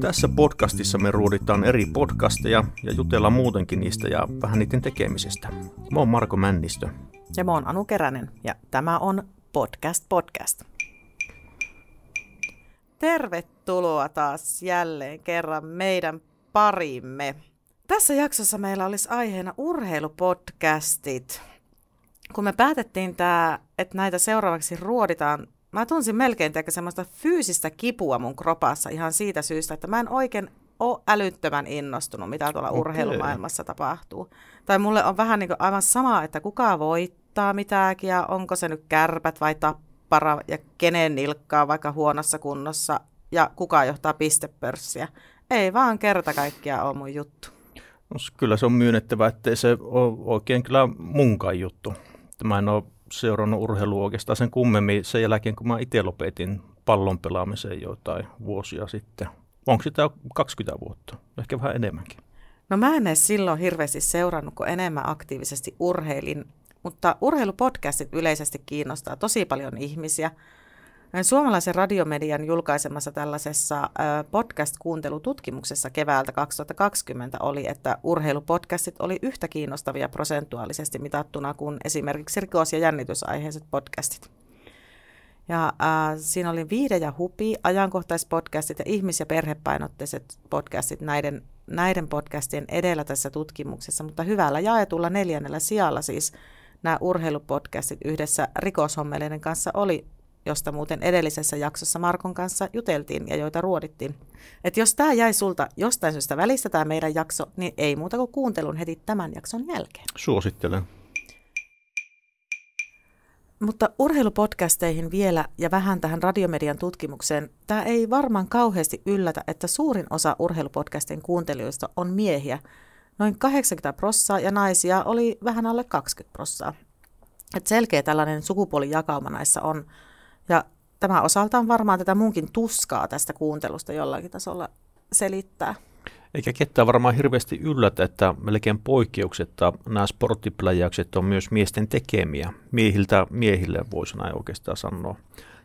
Tässä podcastissa me ruuditaan eri podcasteja ja jutellaan muutenkin niistä ja vähän niiden tekemisestä. Mä oon Marko Männistö. Ja mä oon Anu Keränen ja tämä on Podcast Podcast. Tervetuloa taas jälleen kerran meidän parimme. Tässä jaksossa meillä olisi aiheena urheilupodcastit. Kun me päätettiin, tää, että näitä seuraavaksi ruoditaan, mä tunsin melkein teikö semmoista fyysistä kipua mun kropassa ihan siitä syystä, että mä en oikein ole älyttömän innostunut, mitä tuolla okay. urheilumaailmassa tapahtuu. Tai mulle on vähän niin kuin aivan sama, että kuka voittaa mitäkin ja onko se nyt kärpät vai tappara ja kenen nilkkaa vaikka huonossa kunnossa ja kuka johtaa pistepörssiä. Ei vaan kerta kaikkiaan ole mun juttu. No, kyllä se on myönnettävä, ettei se ole oikein kyllä munkaan juttu. Mä en ole seurannut urheilua oikeastaan sen kummemmin sen jälkeen, kun mä itse lopetin pallon pelaamisen jotain vuosia sitten. Onko sitä 20 vuotta? Ehkä vähän enemmänkin. No mä en edes silloin hirveästi seurannut, kun enemmän aktiivisesti urheilin. Mutta urheilupodcastit yleisesti kiinnostaa tosi paljon ihmisiä – Suomalaisen radiomedian julkaisemassa tällaisessa podcast-kuuntelututkimuksessa keväältä 2020 oli, että urheilupodcastit oli yhtä kiinnostavia prosentuaalisesti mitattuna kuin esimerkiksi rikos- ja jännitysaiheiset podcastit. Ja äh, siinä oli viide ja hupi, ajankohtaispodcastit ja ihmis- ja perhepainotteiset podcastit näiden, näiden podcastien edellä tässä tutkimuksessa, mutta hyvällä jaetulla neljännellä sijalla siis nämä urheilupodcastit yhdessä rikoshommeleiden kanssa oli josta muuten edellisessä jaksossa Markon kanssa juteltiin ja joita ruodittiin. Et jos tämä jäi sulta jostain syystä välistä tämä meidän jakso, niin ei muuta kuin kuuntelun heti tämän jakson jälkeen. Suosittelen. Mutta urheilupodcasteihin vielä ja vähän tähän radiomedian tutkimukseen. Tämä ei varmaan kauheasti yllätä, että suurin osa urheilupodcastien kuuntelijoista on miehiä. Noin 80 prossaa ja naisia oli vähän alle 20 prossaa. Et selkeä tällainen sukupuolijakauma näissä on. Ja tämä osaltaan varmaan tätä munkin tuskaa tästä kuuntelusta jollakin tasolla selittää. Eikä ketään varmaan hirveästi yllätä, että melkein poikkeuksetta nämä sporttipläjäykset on myös miesten tekemiä. Miehiltä miehille voisi näin oikeastaan sanoa.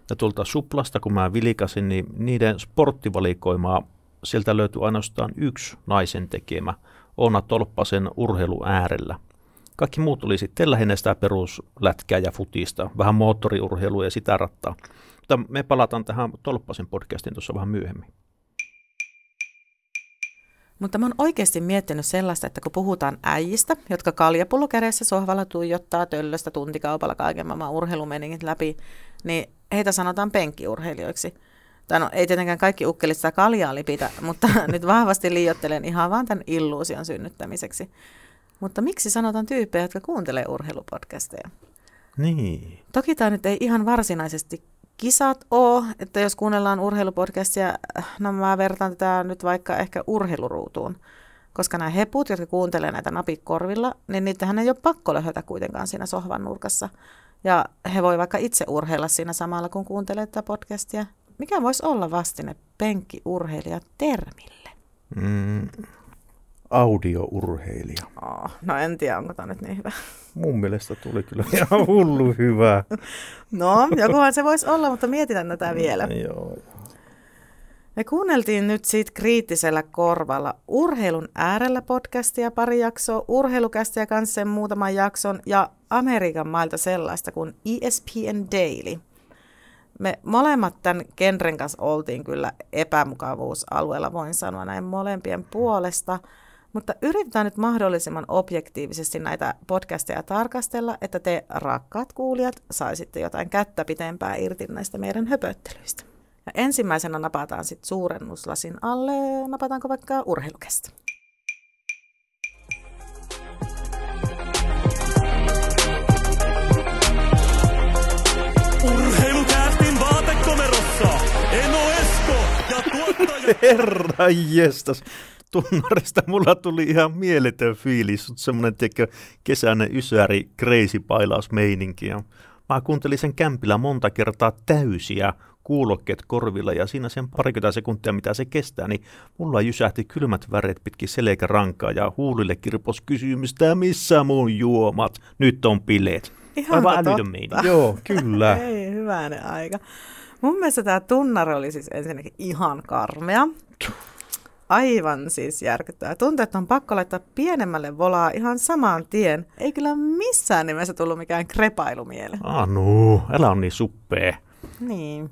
Ja tuolta suplasta, kun mä vilikasin, niin niiden sporttivalikoimaa, sieltä löytyy ainoastaan yksi naisen tekemä, Oona Tolppasen urheilu äärellä – kaikki muut oli sitten lähinnä sitä peruslätkää ja futista, vähän moottoriurheilua ja sitä rattaa. Mutta me palataan tähän Tolppasen podcastiin tuossa vähän myöhemmin. Mutta mä oon oikeasti miettinyt sellaista, että kun puhutaan äijistä, jotka kaljapullo kädessä sohvalla tuijottaa töllöstä tuntikaupalla kaiken maailman urheilumeningit läpi, niin heitä sanotaan penkkiurheilijoiksi. Tai no ei tietenkään kaikki ukkelit sitä kaljaa lipitä, mutta nyt vahvasti liiottelen ihan vaan tämän illuusion synnyttämiseksi. Mutta miksi sanotaan tyyppejä, jotka kuuntelee urheilupodcasteja? Niin. Toki tämä nyt ei ihan varsinaisesti kisat ole, että jos kuunnellaan urheilupodcastia, no mä vertaan tätä nyt vaikka ehkä urheiluruutuun. Koska nämä heput, jotka kuuntelee näitä napikorvilla, niin niitähän ei ole pakko löhötä kuitenkaan siinä sohvan nurkassa. Ja he voi vaikka itse urheilla siinä samalla, kun kuuntelee tätä podcastia. Mikä voisi olla vastine penkkiurheilija termille? Mm, audiourheilija. Oh, no en tiedä, onko tämä nyt niin hyvä. Mun mielestä tuli kyllä ihan hullu hyvä. no, jokohan se voisi olla, mutta mietitään tätä vielä. No, joo. Me kuunneltiin nyt siitä kriittisellä korvalla urheilun äärellä podcastia pari jaksoa, urheilukästiä kanssa sen muutaman jakson ja Amerikan mailta sellaista kuin ESPN Daily. Me molemmat tämän genren kanssa oltiin kyllä epämukavuusalueella, voin sanoa näin molempien puolesta – mutta yritetään nyt mahdollisimman objektiivisesti näitä podcasteja tarkastella, että te rakkaat kuulijat saisitte jotain kättä pitempää irti näistä meidän höpöttelyistä. Ja ensimmäisenä napataan sitten suurennuslasin alle, napataanko vaikka urheilukästä. Urheilukästin vaatekomerossa Eno Esko ja tuottaja... Herra jestas tunnarista mulla tuli ihan mieletön fiilis, semmoinen tekö kesäinen ysäri crazy meininki. Ja mä kuuntelin sen kämpillä monta kertaa täysiä kuulokkeet korvilla ja siinä sen parikymmentä sekuntia, mitä se kestää, niin mulla jysähti kylmät väreet pitkin selkärankaa ja huulille kirpos kysymystä, missä mun juomat? Nyt on bileet. Aivan älytön Joo, kyllä. Ei, hyvänen aika. Mun mielestä tämä tunnari oli siis ensinnäkin ihan karmea. Aivan siis järkyttävää. Tuntuu, että on pakko laittaa pienemmälle volaa ihan saman tien. Ei kyllä missään nimessä tullut mikään krepailu mieleen. Ah no, älä on niin suppee. Niin.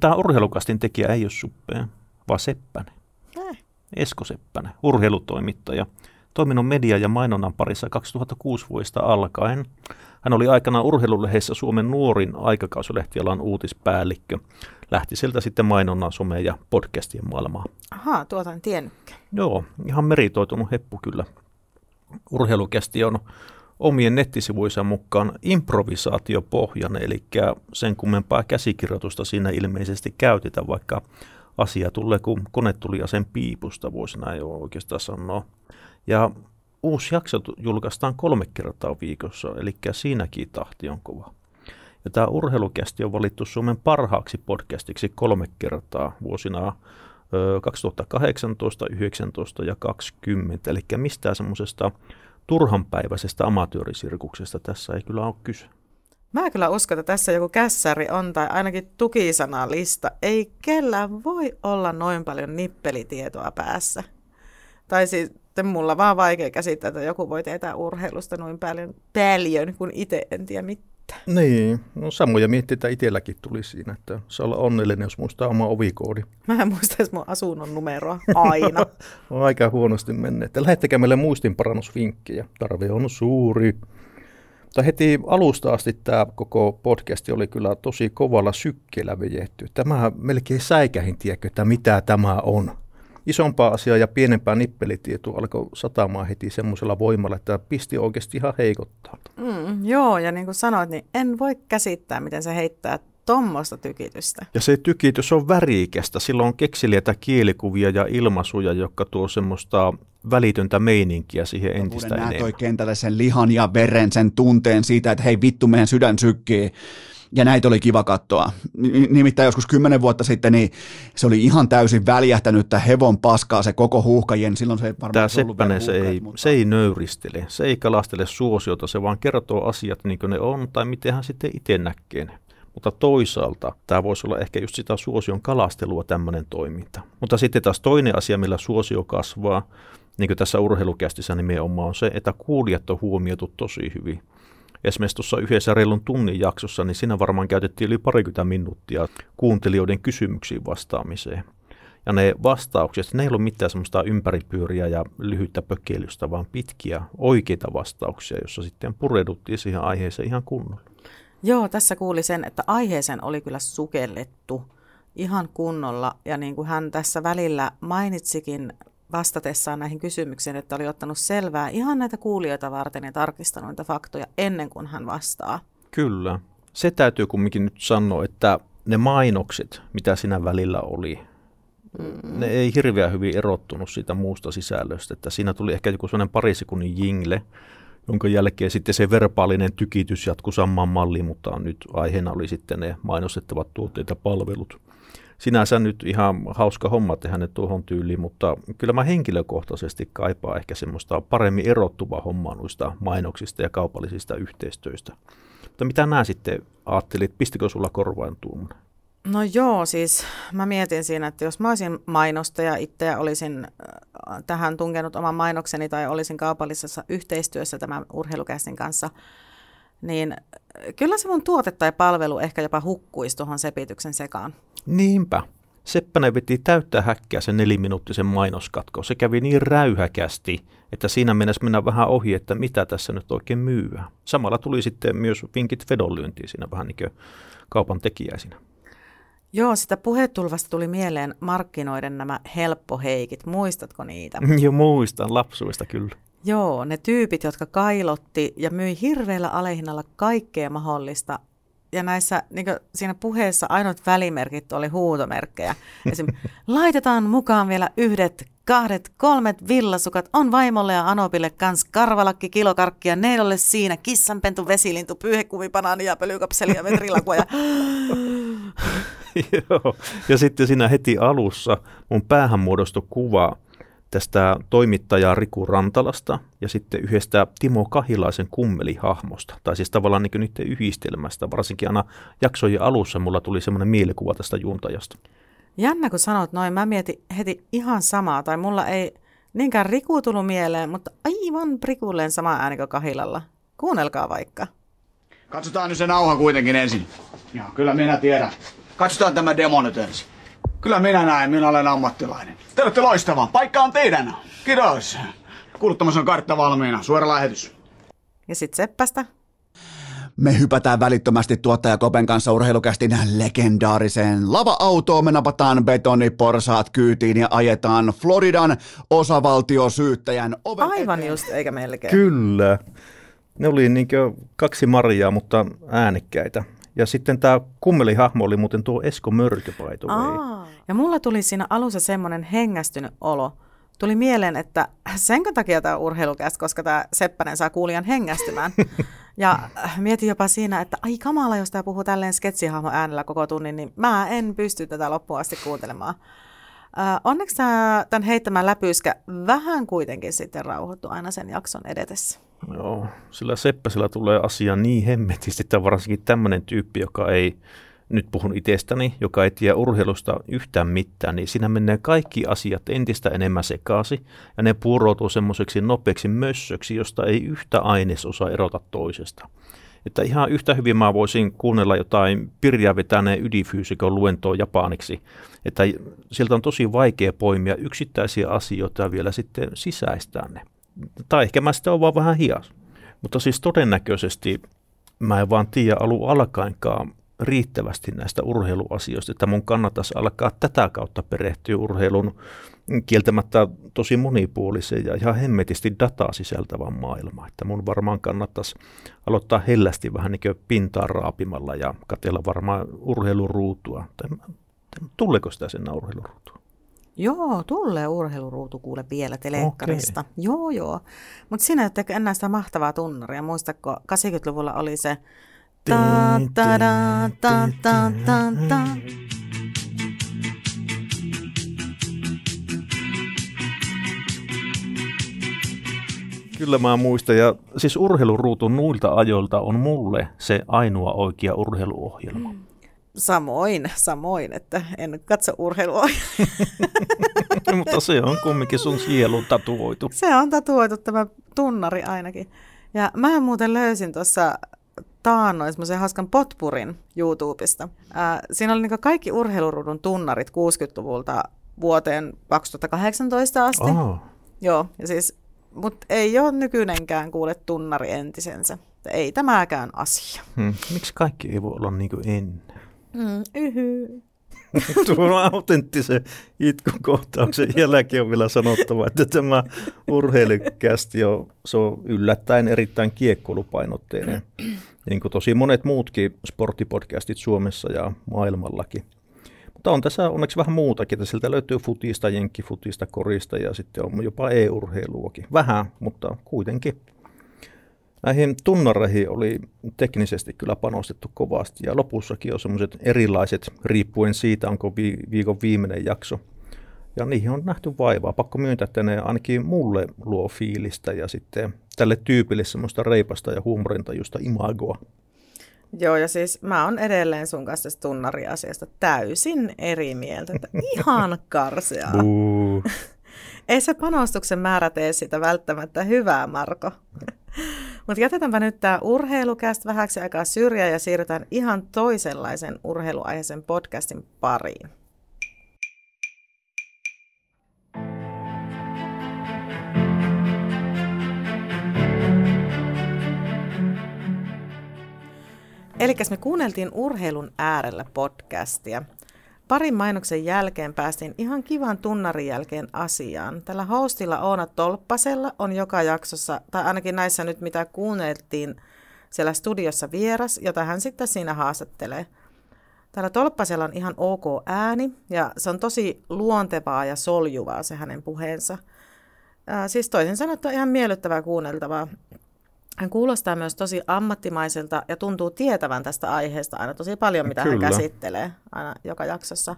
Tämä urheilukastin tekijä ei ole suppea, vaan Seppänen. Eh. Esko Seppänen, urheilutoimittaja. Toiminut media- ja mainonnan parissa 2006 vuodesta alkaen. Hän oli aikana urheilulehdessä Suomen nuorin aikakausilehtialan uutispäällikkö. Lähti sieltä sitten mainonnan, some- ja podcastien maailmaan. Ahaa, tuota en tiennytkään. Joo, ihan meritoitunut heppu kyllä. Urheilukästi on omien nettisivuissa mukaan improvisaatiopohjainen, eli sen kummempaa käsikirjoitusta siinä ilmeisesti käytetä, vaikka asia tulee, kun kone tuli ja sen piipusta, voisi näin oikeastaan sanoa. Ja uusi jakso julkaistaan kolme kertaa viikossa, eli siinäkin tahti on kova. Ja tämä urheilukästi on valittu Suomen parhaaksi podcastiksi kolme kertaa vuosina 2018, 19 ja 20. Eli mistään semmoisesta turhanpäiväisestä amatöörisirkuksesta tässä ei kyllä ole kyse. Mä kyllä uskon, että tässä joku kässäri on tai ainakin tukisanalista. Ei kellään voi olla noin paljon nippelitietoa päässä. Tai siis mulla vaan vaikea käsittää, että joku voi tietää urheilusta noin paljon, paljon kun itse en tiedä mitään. Niin, no samoja mietteitä itselläkin tuli siinä, että saa olla onnellinen, jos muistaa oma ovikoodi. Mä en muista edes mun asunnon numeroa aina. on aika huonosti mennyt. Lähettäkää meille muistinparannusvinkkejä. Tarve on suuri. Mutta heti alusta asti tämä koko podcasti oli kyllä tosi kovalla sykkeellä vejetty. Tämä melkein säikähin, tiedätkö, että mitä tämä on isompaa asiaa ja pienempää nippelitietoa alkoi satamaan heti semmoisella voimalla, että pisti oikeasti ihan heikottaa. Mm, joo, ja niin kuin sanoit, niin en voi käsittää, miten se heittää tuommoista tykitystä. Ja se tykitys on värikästä. Sillä on keksiliäitä kielikuvia ja ilmaisuja, jotka tuo semmoista välitöntä meininkiä siihen entistä enemmän. toi kentälle sen lihan ja veren, sen tunteen siitä, että hei vittu, meidän sydän sykkii ja näitä oli kiva katsoa. Nimittäin joskus kymmenen vuotta sitten niin se oli ihan täysin väljähtänyttä hevon paskaa se koko huuhkajien. Silloin se varmaan Tämä Seppänen, se ei, mutta... se ei nöyristele, se ei kalastele suosiota, se vaan kertoo asiat niin kuin ne on tai miten hän sitten itse näkee ne. Mutta toisaalta tämä voisi olla ehkä just sitä suosion kalastelua tämmöinen toiminta. Mutta sitten taas toinen asia, millä suosio kasvaa, niin kuin tässä urheilukästissä nimenomaan on se, että kuulijat on huomioitu tosi hyvin esimerkiksi tuossa yhdessä reilun tunnin jaksossa, niin siinä varmaan käytettiin yli parikymmentä minuuttia kuuntelijoiden kysymyksiin vastaamiseen. Ja ne vastaukset, ne ei ollut mitään semmoista ympäripyöriä ja lyhyttä pökeilystä, vaan pitkiä, oikeita vastauksia, jossa sitten pureuduttiin siihen aiheeseen ihan kunnolla. Joo, tässä kuuli sen, että aiheeseen oli kyllä sukellettu ihan kunnolla. Ja niin kuin hän tässä välillä mainitsikin vastatessaan näihin kysymyksiin, että oli ottanut selvää ihan näitä kuulijoita varten ja tarkistanut niitä faktoja ennen kuin hän vastaa. Kyllä. Se täytyy kumminkin nyt sanoa, että ne mainokset, mitä siinä välillä oli, mm. ne ei hirveän hyvin erottunut siitä muusta sisällöstä. Että siinä tuli ehkä joku sellainen pari sekunnin jingle, jonka jälkeen sitten se verbaalinen tykitys jatkui samaan malliin, mutta nyt aiheena oli sitten ne mainostettavat tuotteet ja palvelut sinänsä nyt ihan hauska homma tehdä ne tuohon tyyliin, mutta kyllä mä henkilökohtaisesti kaipaan ehkä semmoista paremmin erottuvaa hommaa noista mainoksista ja kaupallisista yhteistyöistä. Mutta mitä nämä sitten ajattelit, pistikö sulla korvaan tuommoinen? No joo, siis mä mietin siinä, että jos mä olisin mainostaja itse ja olisin äh, tähän tunkenut oman mainokseni tai olisin kaupallisessa yhteistyössä tämän urheilukästin kanssa, niin kyllä se mun tuote tai palvelu ehkä jopa hukkuisi tuohon sepityksen sekaan. Niinpä. Seppänen veti täyttää häkkää sen neliminuuttisen mainoskatko. Se kävi niin räyhäkästi, että siinä mennessä mennä vähän ohi, että mitä tässä nyt oikein myyä. Samalla tuli sitten myös vinkit vedonlyöntiin siinä vähän niin kuin kaupan tekijäisinä. Joo, sitä puhetulvasta tuli mieleen markkinoiden nämä helppoheikit. Muistatko niitä? Joo, muistan lapsuista kyllä. Joo, ne tyypit, jotka kailotti ja myi hirveällä alehinnalla kaikkea mahdollista ja näissä niin siinä puheessa ainoat välimerkit oli huutomerkkejä. Esim. laitetaan mukaan vielä yhdet, kahdet, kolmet villasukat, on vaimolle ja Anopille kans karvalakki, kilokarkkia, neidolle siinä, kissanpentu, vesilintu, pyyhekumi, banaani ja pölykapseli ja metrilakua. Ja... Joo, ja sitten siinä heti alussa mun päähän muodostui kuva tästä toimittajaa Riku Rantalasta ja sitten yhdestä Timo Kahilaisen kummelihahmosta, tai siis tavallaan niin niiden yhdistelmästä. Varsinkin aina jaksojen alussa mulla tuli semmoinen mielikuva tästä juontajasta. Jännä, kun sanot noin. Mä mietin heti ihan samaa, tai mulla ei niinkään Riku tullut mieleen, mutta aivan prikulleen sama ääni kuin Kahilalla. Kuunnelkaa vaikka. Katsotaan nyt se nauha kuitenkin ensin. Joo, kyllä minä tiedän. Katsotaan tämä demo nyt ensin. Kyllä minä näen, minä olen ammattilainen. Te olette loistava. Paikka on teidän. Kiitos. Kuluttamassa on kartta valmiina. Suora lähetys. Ja sit Seppästä. Me hypätään välittömästi tuottaja Kopen kanssa urheilukästin legendaariseen lava-autoon. Me napataan betoniporsaat kyytiin ja ajetaan Floridan osavaltiosyyttäjän oven Aivan eteen. just, eikä melkein. Kyllä. Ne oli niin kaksi Mariaa, mutta äänekkäitä. Ja sitten tämä kummelihahmo oli muuten tuo Esko Mörkö, by Ja mulla tuli siinä alussa semmoinen hengästynyt olo. Tuli mieleen, että senkö takia tämä urheilukästä, koska tämä Seppänen saa kuulijan hengästymään. Ja mietin jopa siinä, että ai kamala, jos tämä puhuu tälleen sketsihahmo äänellä koko tunnin, niin mä en pysty tätä loppuun asti kuuntelemaan. Äh, onneksi tämän heittämän läpyskä vähän kuitenkin sitten rauhoittu aina sen jakson edetessä. Joo, sillä Seppäsellä tulee asia niin hemmetisti, että varsinkin tämmöinen tyyppi, joka ei, nyt puhun itsestäni, joka ei tiedä urheilusta yhtään mitään, niin siinä menee kaikki asiat entistä enemmän sekaasi ja ne puuroutuu semmoiseksi nopeaksi mössöksi, josta ei yhtä ainesosa erota toisesta. Että ihan yhtä hyvin mä voisin kuunnella jotain Pirja vetäneen ydinfyysikon luentoa japaniksi, että sieltä on tosi vaikea poimia yksittäisiä asioita ja vielä sitten sisäistää ne tai ehkä mä sitten olen vaan vähän hias. Mutta siis todennäköisesti mä en vaan tiedä alun alkaenkaan riittävästi näistä urheiluasioista, että mun kannattaisi alkaa tätä kautta perehtyä urheilun kieltämättä tosi monipuoliseen ja ihan hemmetisti dataa sisältävän maailmaan. Että mun varmaan kannattaisi aloittaa hellästi vähän niin kuin pintaa raapimalla ja katella varmaan urheiluruutua. Tuleeko sitä sen urheiluruutua? Joo, tulee urheiluruutu kuule vielä telekkarista. Okay. Joo, joo. Mutta sinä et enää sitä mahtavaa tunnaria. Muistatko, 80-luvulla oli se ta ta da ta ta ta ta. Kyllä mä muistan. Ja siis urheiluruutu nuilta ajoilta on mulle se ainoa oikea urheiluohjelma. Mm. Samoin, samoin, että en katso urheilua. Mutta se on kumminkin sun sielun tatuoitu. Se on tatuoitu tämä tunnari ainakin. Ja mä muuten löysin tuossa taannoin semmoisen hauskan potpurin YouTubesta. Ää, siinä oli niin kaikki urheiluruudun tunnarit 60-luvulta vuoteen 2018 asti. Oh. Joo, ja siis, mutta ei ole nykyinenkään kuule tunnari entisensä. Ei tämäkään asia. Hmm. Miksi kaikki ei voi olla niin kuin ennen? Mm, yhy. Tuon autenttisen itkukohtauksen jälkeen on vielä sanottava, että tämä urheilukästi on, se on yllättäen erittäin kiekkoilupainotteinen, niin kuin tosi monet muutkin sporttipodcastit Suomessa ja maailmallakin. Mutta on tässä onneksi vähän muutakin, että sieltä löytyy futista, jenkkifutista, korista ja sitten on jopa e-urheiluakin. Vähän, mutta kuitenkin. Näihin tunnareihin oli teknisesti kyllä panostettu kovasti ja lopussakin on semmoiset erilaiset riippuen siitä, onko vi- viikon viimeinen jakso. Ja niihin on nähty vaivaa. Pakko myöntää, että ne ainakin mulle luo fiilistä ja sitten tälle tyypille semmoista reipasta ja huumorintajusta imagoa. Joo, ja siis mä oon edelleen sun kanssa tunnariasiasta täysin eri mieltä. Että ihan karseaa. Ei se panostuksen määrä tee sitä välttämättä hyvää, Marko. Mutta jätetäänpä nyt tämä urheilukästä vähäksi aikaa syrjään ja siirrytään ihan toisenlaisen urheiluaiheisen podcastin pariin. Eli me kuunneltiin Urheilun äärellä podcastia. Parin mainoksen jälkeen päästiin ihan kivan tunnarin jälkeen asiaan. Tällä hostilla Oona Tolppasella on joka jaksossa, tai ainakin näissä nyt mitä kuunneltiin, siellä studiossa vieras, jota hän sitten siinä haastattelee. Täällä Tolppasella on ihan ok ääni ja se on tosi luontevaa ja soljuvaa se hänen puheensa. Ää, siis toisin sanottuna ihan miellyttävää kuunneltavaa. Hän kuulostaa myös tosi ammattimaiselta ja tuntuu tietävän tästä aiheesta aina tosi paljon, mitä Kyllä. hän käsittelee aina joka jaksossa.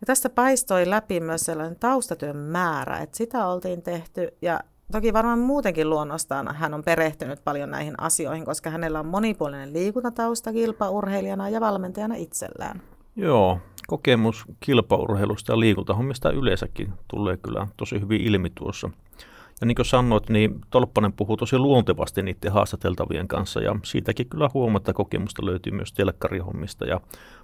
Ja tästä paistoi läpi myös sellainen taustatyön määrä, että sitä oltiin tehty ja toki varmaan muutenkin luonnostaan hän on perehtynyt paljon näihin asioihin, koska hänellä on monipuolinen liikuntatausta kilpaurheilijana ja valmentajana itsellään. Joo, kokemus kilpaurheilusta ja liikuntahommista yleensäkin tulee kyllä tosi hyvin ilmi tuossa. Ja niin kuin sanoit, niin Tolppanen puhuu tosi luontevasti niiden haastateltavien kanssa ja siitäkin kyllä huomatta kokemusta löytyy myös telkkarihommista ja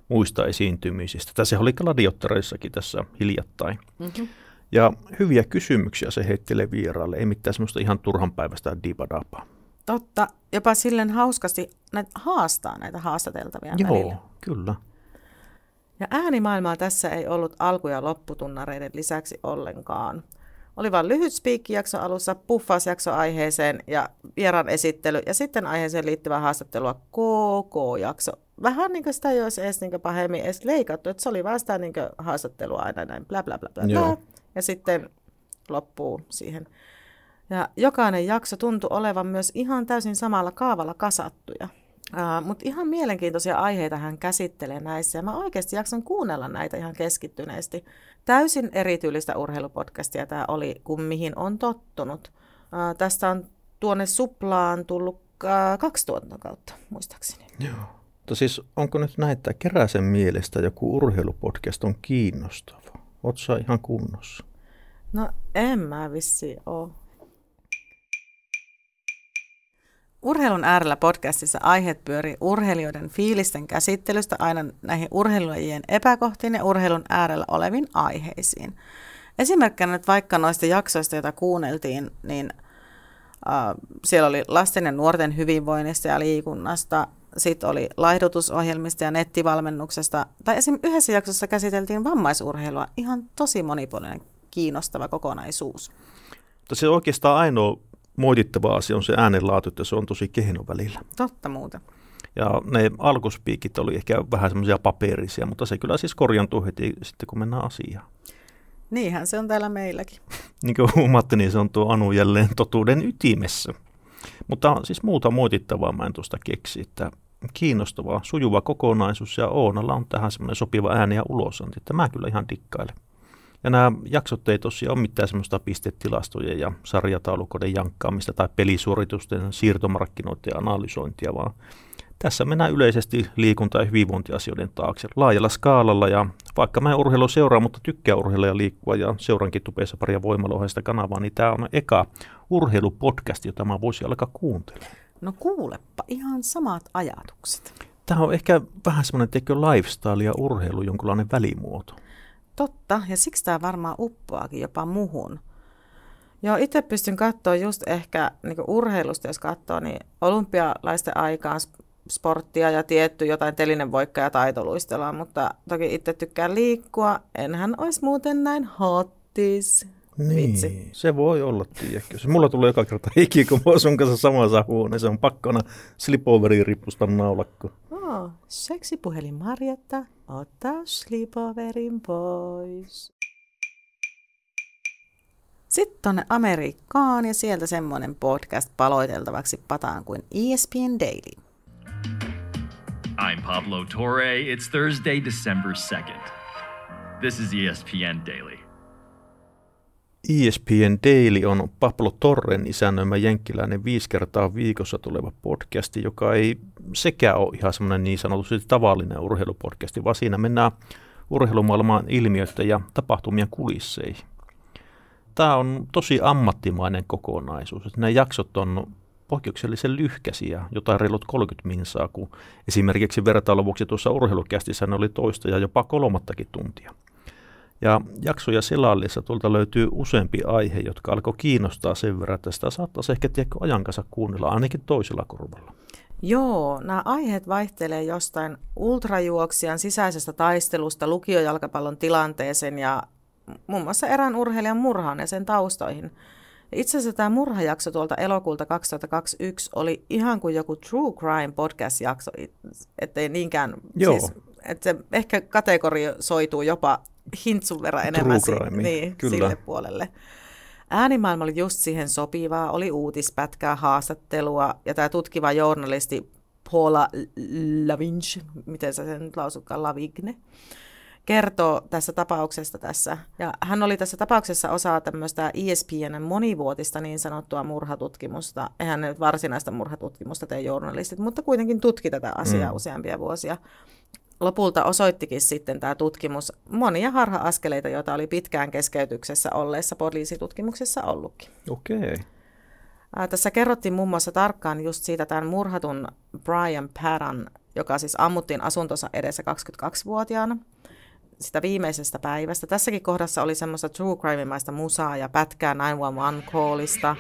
muista esiintymisistä. Tässä oli gladiottereissakin tässä hiljattain. Mm-hmm. Ja hyviä kysymyksiä se heittelee vieraalle, ei mitään semmoista ihan turhan päivästä dibadapaa. Totta, jopa silleen hauskasti näitä haastaa näitä haastateltavia Joo, välillä. kyllä. Ja äänimaailmaa tässä ei ollut alku- ja lopputunnareiden lisäksi ollenkaan. Oli vain lyhyt spiikkijakso alussa, puffausjakso aiheeseen ja vieraan esittely ja sitten aiheeseen liittyvää haastattelua koko jakso. Vähän niin kuin sitä ei olisi edes niin pahemmin edes leikattu, että se oli vaan sitä niin haastattelua aina näin blä blä blä blä, Joo. ja sitten loppuu siihen. Ja jokainen jakso tuntui olevan myös ihan täysin samalla kaavalla kasattuja. Uh, Mutta ihan mielenkiintoisia aiheita hän käsittelee näissä ja mä oikeasti jaksan kuunnella näitä ihan keskittyneesti. Täysin erityylistä urheilupodcastia tämä oli, kuin mihin on tottunut. Uh, tästä on tuonne suplaan tullut uh, kaksi tuotantokautta, muistaakseni. Joo. Mutta siis onko nyt näin, että Keräsen mielestä joku urheilupodcast on kiinnostava? Sä ihan kunnossa? No en mä vissi oo. Urheilun äärellä podcastissa aiheet pyörii urheilijoiden fiilisten käsittelystä aina näihin urheilulajien epäkohtiin ja urheilun äärellä oleviin aiheisiin. Esimerkkinä nyt vaikka noista jaksoista, joita kuunneltiin, niin äh, siellä oli lasten ja nuorten hyvinvoinnista ja liikunnasta, sitten oli laihdutusohjelmista ja nettivalmennuksesta, tai esim. yhdessä jaksossa käsiteltiin vammaisurheilua, ihan tosi monipuolinen, kiinnostava kokonaisuus. Mutta se oikeastaan ainoa moitittava asia on se äänenlaatu, että se on tosi kehno välillä. Totta muuta. Ja ne alkuspiikit oli ehkä vähän semmoisia paperisia, mutta se kyllä siis korjantuu heti sitten, kun mennään asiaan. Niinhän se on täällä meilläkin. Niin kuin huomaatte, niin se on tuo Anu jälleen totuuden ytimessä. Mutta siis muuta moitittavaa mä en tuosta keksi, että kiinnostava, sujuva kokonaisuus ja Oonalla on tähän semmoinen sopiva ääni ja ulosanti, että mä kyllä ihan dikkailen. Ja nämä jaksot ei tosiaan ole mitään semmoista pistetilastojen ja sarjataulukoiden jankkaamista tai pelisuoritusten siirtomarkkinoiden analysointia, vaan tässä mennään yleisesti liikunta- ja hyvinvointiasioiden taakse laajalla skaalalla ja vaikka mä en urheilu seuraa, mutta tykkää urheilla ja liikkua ja seurankin tupeessa paria voimalohaista kanavaa, niin tämä on eka urheilupodcast, jota mä voisin alkaa kuuntelemaan. No kuulepa, ihan samat ajatukset. Tämä on ehkä vähän semmoinen lifestyle ja urheilu jonkunlainen välimuoto. Totta, ja siksi tämä varmaan uppoakin jopa muhun. Joo, itse pystyn katsoa just ehkä niin urheilusta, jos katsoo, niin olympialaisten aikaan sporttia ja tietty jotain telinen voikka ja taitoluistelua, mutta toki itse tykkään liikkua. Enhän olisi muuten näin hottis. Vitsi. se voi olla, tiedätkö. Se mulla tulee joka kerta hiki, kun mä oon sun kanssa samassa huoneessa. On pakkona slipoveriin rippusta naulakko. Oh, seksipuhelin Marjatta, ottaa slipoverin pois. Sitten tonne Amerikkaan ja sieltä semmonen podcast paloiteltavaksi pataan kuin ESPN Daily. I'm Pablo Torre. It's Thursday, December 2nd. This is ESPN Daily. ESPN Daily on Pablo Torren isännöimä jenkkiläinen viisi kertaa viikossa tuleva podcasti, joka ei sekään ole ihan semmoinen niin sanotusti tavallinen urheilupodcasti, vaan siinä mennään urheilumaailman ilmiöiden ja tapahtumien kulisseihin. Tämä on tosi ammattimainen kokonaisuus. Nämä jaksot on poikkeuksellisen lyhkäisiä, jotain reilut 30 minsaa, kun esimerkiksi vertailuvuoksi tuossa urheilukästissä ne oli toista ja jopa kolmattakin tuntia. Ja jaksoja selallissa tuolta löytyy useampi aihe, jotka alkoi kiinnostaa sen verran, että sitä saattaisi ehkä tiedätkö, ajan kanssa kuunnella ainakin toisella korvalla. Joo, nämä aiheet vaihtelee jostain ultrajuoksijan sisäisestä taistelusta lukiojalkapallon tilanteeseen ja muun muassa erään urheilijan murhaan ja sen taustoihin. Itse asiassa tämä murhajakso tuolta elokuulta 2021 oli ihan kuin joku True Crime podcast-jakso, ettei niinkään, Joo. siis, että se ehkä kategorisoituu jopa hintsun verran enemmän si- niin, kyllä. sille puolelle. Äänimaailma oli just siihen sopivaa, oli uutispätkää, haastattelua ja tämä tutkiva journalisti Paula Lavinge, miten sä sen nyt lausutkaan, Lavigne, kertoo tässä tapauksesta tässä. Ja hän oli tässä tapauksessa osa tämmöistä E ESPN monivuotista niin sanottua murhatutkimusta. Eihän ne nyt varsinaista murhatutkimusta tee journalistit, mutta kuitenkin tutki tätä asiaa mm. useampia vuosia. Lopulta osoittikin sitten tämä tutkimus monia harha-askeleita, joita oli pitkään keskeytyksessä olleessa poliisitutkimuksessa ollutkin. Okei. Ää, Tässä kerrottiin muun muassa tarkkaan just siitä tämän murhatun Brian Patton, joka siis ammuttiin asuntonsa edessä 22-vuotiaana sitä viimeisestä päivästä. Tässäkin kohdassa oli semmoista true crime-maista musaa ja pätkää 911-callista.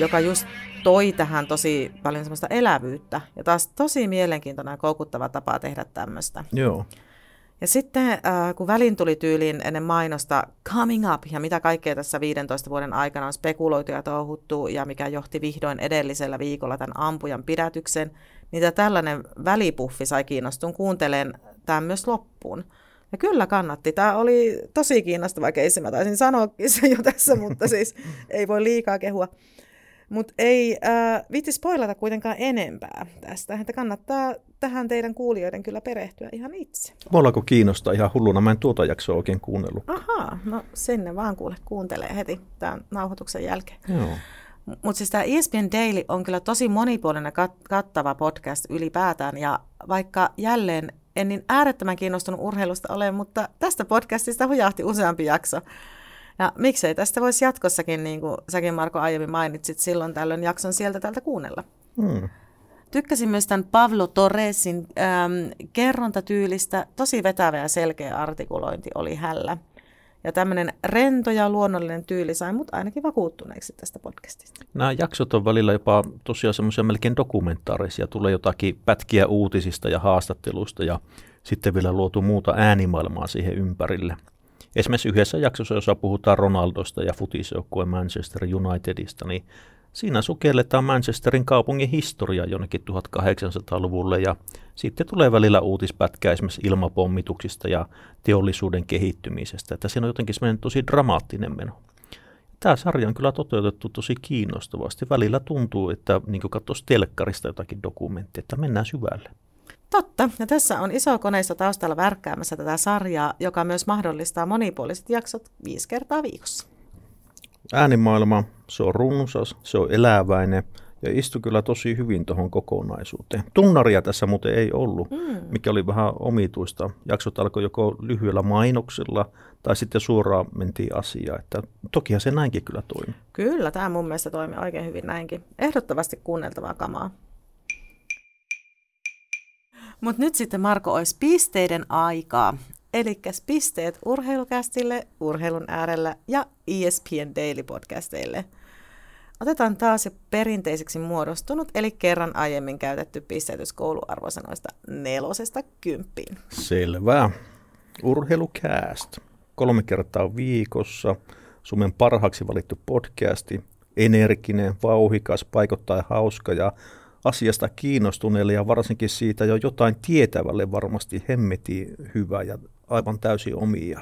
Joka just toi tähän tosi paljon semmoista elävyyttä. Ja taas tosi mielenkiintoinen ja koukuttava tapa tehdä tämmöistä. Joo. Ja sitten äh, kun välin tuli tyyliin ennen mainosta Coming Up ja mitä kaikkea tässä 15 vuoden aikana on spekuloitu ja touhuttu ja mikä johti vihdoin edellisellä viikolla tämän ampujan pidätyksen, niin tämä tällainen välipuffi sai kiinnostun kuuntelemaan tämän myös loppuun. Ja kyllä kannatti. Tämä oli tosi kiinnostava keissi. Mä taisin sanoakin se jo tässä, mutta siis ei voi liikaa kehua. Mutta ei äh, viitti spoilata kuitenkaan enempää tästä, että kannattaa tähän teidän kuulijoiden kyllä perehtyä ihan itse. Mullako kiinnostaa ihan hulluna, mä en tuota jaksoa oikein kuunnellut. Ahaa, no sinne vaan kuule, kuuntelee heti tämän nauhoituksen jälkeen. Joo. Mutta siis tämä ESPN Daily on kyllä tosi monipuolinen kat- kattava podcast ylipäätään, ja vaikka jälleen en niin äärettömän kiinnostunut urheilusta ole, mutta tästä podcastista hujahti useampi jakso. Ja miksei tästä voisi jatkossakin, niin kuin säkin Marko aiemmin mainitsit, silloin tällöin jakson sieltä täältä kuunnella. Hmm. Tykkäsin myös tämän Pablo Torresin ähm, kerrontatyylistä. Tosi vetävä ja selkeä artikulointi oli hällä. Ja tämmöinen rento ja luonnollinen tyyli sai mut ainakin vakuuttuneeksi tästä podcastista. Nämä jaksot on välillä jopa tosiaan semmoisia melkein dokumentaarisia. Tulee jotakin pätkiä uutisista ja haastatteluista ja sitten vielä luotu muuta äänimaailmaa siihen ympärille. Esimerkiksi yhdessä jaksossa, jossa puhutaan Ronaldosta ja futisjoukkueen Manchester Unitedista, niin siinä sukelletaan Manchesterin kaupungin historiaa jonnekin 1800-luvulle ja sitten tulee välillä uutispätkä esimerkiksi ilmapommituksista ja teollisuuden kehittymisestä, että siinä on jotenkin semmoinen tosi dramaattinen meno. Tämä sarja on kyllä toteutettu tosi kiinnostavasti. Välillä tuntuu, että niin katsoisi telkkarista jotakin dokumenttia, että mennään syvälle. Totta, ja tässä on iso koneisto taustalla värkkäämässä tätä sarjaa, joka myös mahdollistaa monipuoliset jaksot viisi kertaa viikossa. Äänimaailma, se on runsas, se on eläväinen ja istui kyllä tosi hyvin tuohon kokonaisuuteen. Tunnaria tässä muuten ei ollut, mm. mikä oli vähän omituista. Jaksot alkoi joko lyhyellä mainoksella tai sitten suoraan mentiin asiaan. Että tokihan se näinkin kyllä toimi. Kyllä, tämä mun mielestä toimii oikein hyvin näinkin. Ehdottomasti kuunneltavaa kamaa. Mutta nyt sitten Marko olisi pisteiden aikaa. Eli pisteet urheilukästille, urheilun äärellä ja ESPN Daily podcasteille. Otetaan taas jo perinteiseksi muodostunut, eli kerran aiemmin käytetty pisteytys kouluarvosanoista nelosesta kymppiin. Selvä. Urheilukääst. Kolme kertaa viikossa. Suomen parhaaksi valittu podcasti. Energinen, vauhikas, paikottain hauska ja asiasta kiinnostuneelle ja varsinkin siitä jo jotain tietävälle varmasti hemmeti hyvä ja aivan täysin omia.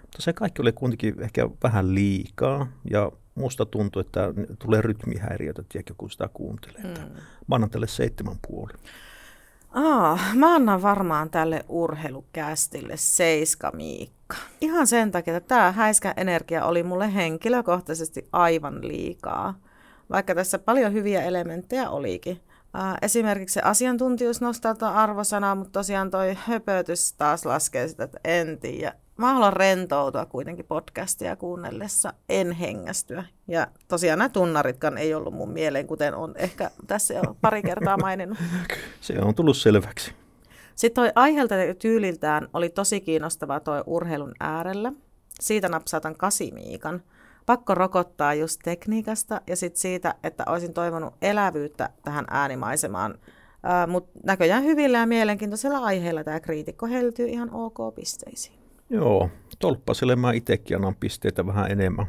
Mutta se kaikki oli kuitenkin ehkä vähän liikaa ja musta tuntuu, että tulee rytmihäiriötä, tiedätkö, kun sitä kuuntelee. Mm. Mä annan tälle seitsemän puoli. Aa, mä annan varmaan tälle urheilukästille seiska Miikka. Ihan sen takia, että tämä häiskä energia oli mulle henkilökohtaisesti aivan liikaa. Vaikka tässä paljon hyviä elementtejä olikin. Ää, esimerkiksi se asiantuntijuus nostaa tuon arvosanaa, mutta tosiaan toi höpötys taas laskee sitä, että en tiedä. Mä haluan rentoutua kuitenkin podcastia kuunnellessa, en hengästyä. Ja tosiaan nämä tunnaritkaan ei ollut mun mieleen, kuten on ehkä tässä jo pari kertaa maininnut. Se on tullut selväksi. Sitten toi aiheelta ja tyyliltään oli tosi kiinnostava toi urheilun äärellä. Siitä napsautan kasimiikan. Pakko rokottaa just tekniikasta ja sitten siitä, että olisin toivonut elävyyttä tähän äänimaisemaan Mutta näköjään hyvillä ja mielenkiintoisella aiheella tämä kriitikko heltyy ihan ok pisteisiin. Joo, tolppaselle mä itsekin annan pisteitä vähän enemmän.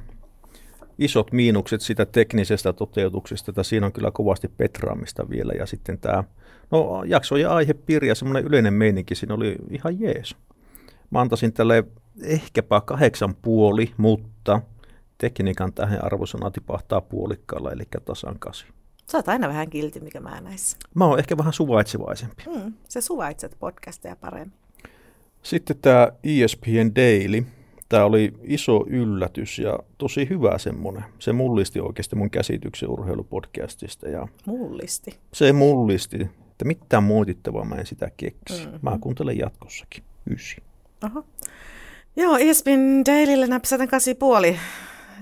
Isot miinukset sitä teknisestä toteutuksesta, että siinä on kyllä kovasti petraamista vielä. Ja sitten tämä, no jakso ja aihepiiri ja semmoinen yleinen meininki siinä oli ihan jees. Mä antaisin tälle ehkäpä kahdeksan puoli, mutta tekniikan tähän arvosana tipahtaa puolikkaalla, eli tasan kasi. Sä oot aina vähän kilti, mikä mä näissä. Mä oon ehkä vähän suvaitsevaisempi. Mm, sä suvaitset podcasteja paremmin. Sitten tämä ESPN Daily. Tämä oli iso yllätys ja tosi hyvä semmoinen. Se mullisti oikeasti mun käsityksen urheilupodcastista. Ja Mullisti. se mullisti, että mitään muotittavaa mä en sitä keksi. Mm-hmm. Mä kuuntelen jatkossakin. Ysi. Oho. Joo, ESPN Dailylle näpsätän kasi puoli.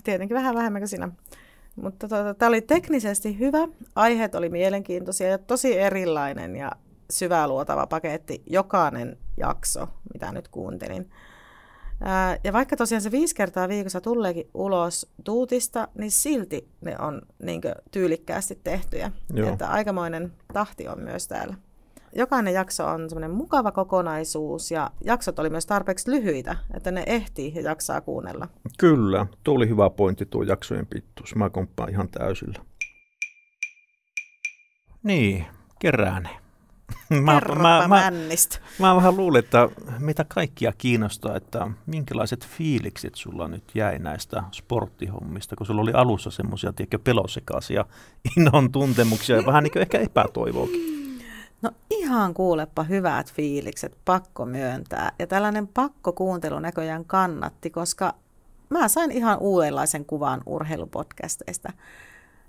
Tietenkin vähän vähemmän kuin sinä. Mutta tota, tämä oli teknisesti hyvä. Aiheet oli mielenkiintoisia ja tosi erilainen ja syvää luotava paketti. Jokainen jakso, mitä nyt kuuntelin. Ää, ja vaikka tosiaan se viisi kertaa viikossa tuleekin ulos tuutista, niin silti ne on niin tyylikkäästi tehtyjä. Joo. Että aikamoinen tahti on myös täällä. Jokainen jakso on semmoinen mukava kokonaisuus ja jaksot oli myös tarpeeksi lyhyitä, että ne ehtii ja jaksaa kuunnella. Kyllä, tuo oli hyvä pointti tuo jaksojen pituus. Mä komppaan ihan täysillä. Niin, kerään. Kerropa männistä. Mä vähän luulen, että mitä kaikkia kiinnostaa, että minkälaiset fiilikset sulla nyt jäi näistä sporttihommista, kun sulla oli alussa semmoisia, tiedätkö, pelosekaisia innon tuntemuksia ja vähän niin kuin ehkä epätoivoakin. No ihan kuulepa hyvät fiilikset, pakko myöntää. Ja tällainen pakko kuuntelu näköjään kannatti, koska mä sain ihan uudenlaisen kuvan urheilupodcasteista.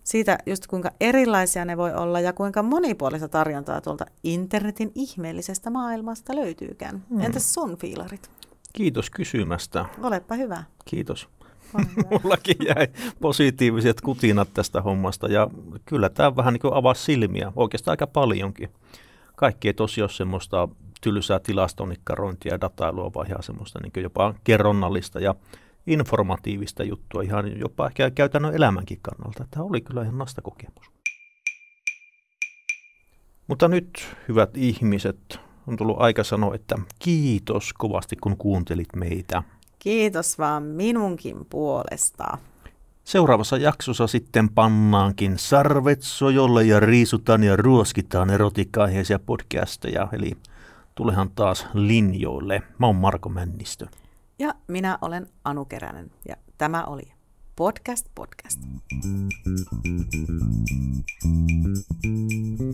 Siitä just kuinka erilaisia ne voi olla ja kuinka monipuolista tarjontaa tuolta internetin ihmeellisestä maailmasta löytyykään. Hmm. Entäs sun fiilarit? Kiitos kysymästä. Olepa hyvä. Kiitos. Mullakin jäi positiiviset kutinat tästä hommasta ja kyllä tämä vähän niin kuin avasi silmiä, oikeastaan aika paljonkin. Kaikki ei tosi ole semmoista tylsää tilastonikkarointia ja datailua, vaan ihan semmoista niin jopa kerronnallista ja informatiivista juttua ihan jopa ehkä käytännön elämänkin kannalta. Tämä oli kyllä ihan nasta kokemus. Mutta nyt, hyvät ihmiset, on tullut aika sanoa, että kiitos kovasti kun kuuntelit meitä. Kiitos vaan minunkin puolesta. Seuraavassa jaksossa sitten pannaankin sarvet sojolle ja riisutaan ja ruoskitaan erotiikka-aiheisia podcasteja, eli tulehan taas linjoille. Mä oon Marko Männistö. Ja minä olen Anu Keränen ja tämä oli Podcast Podcast.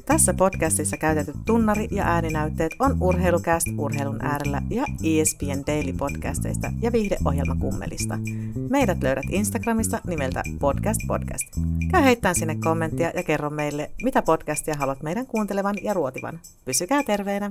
Tässä podcastissa käytetyt tunnari- ja ääninäytteet on Urheilucast urheilun äärellä ja ESPN Daily podcasteista ja viihdeohjelma Kummelista. Meidät löydät Instagramista nimeltä Podcast Podcast. Käy heittämään sinne kommenttia ja kerro meille, mitä podcastia haluat meidän kuuntelevan ja ruotivan. Pysykää terveenä!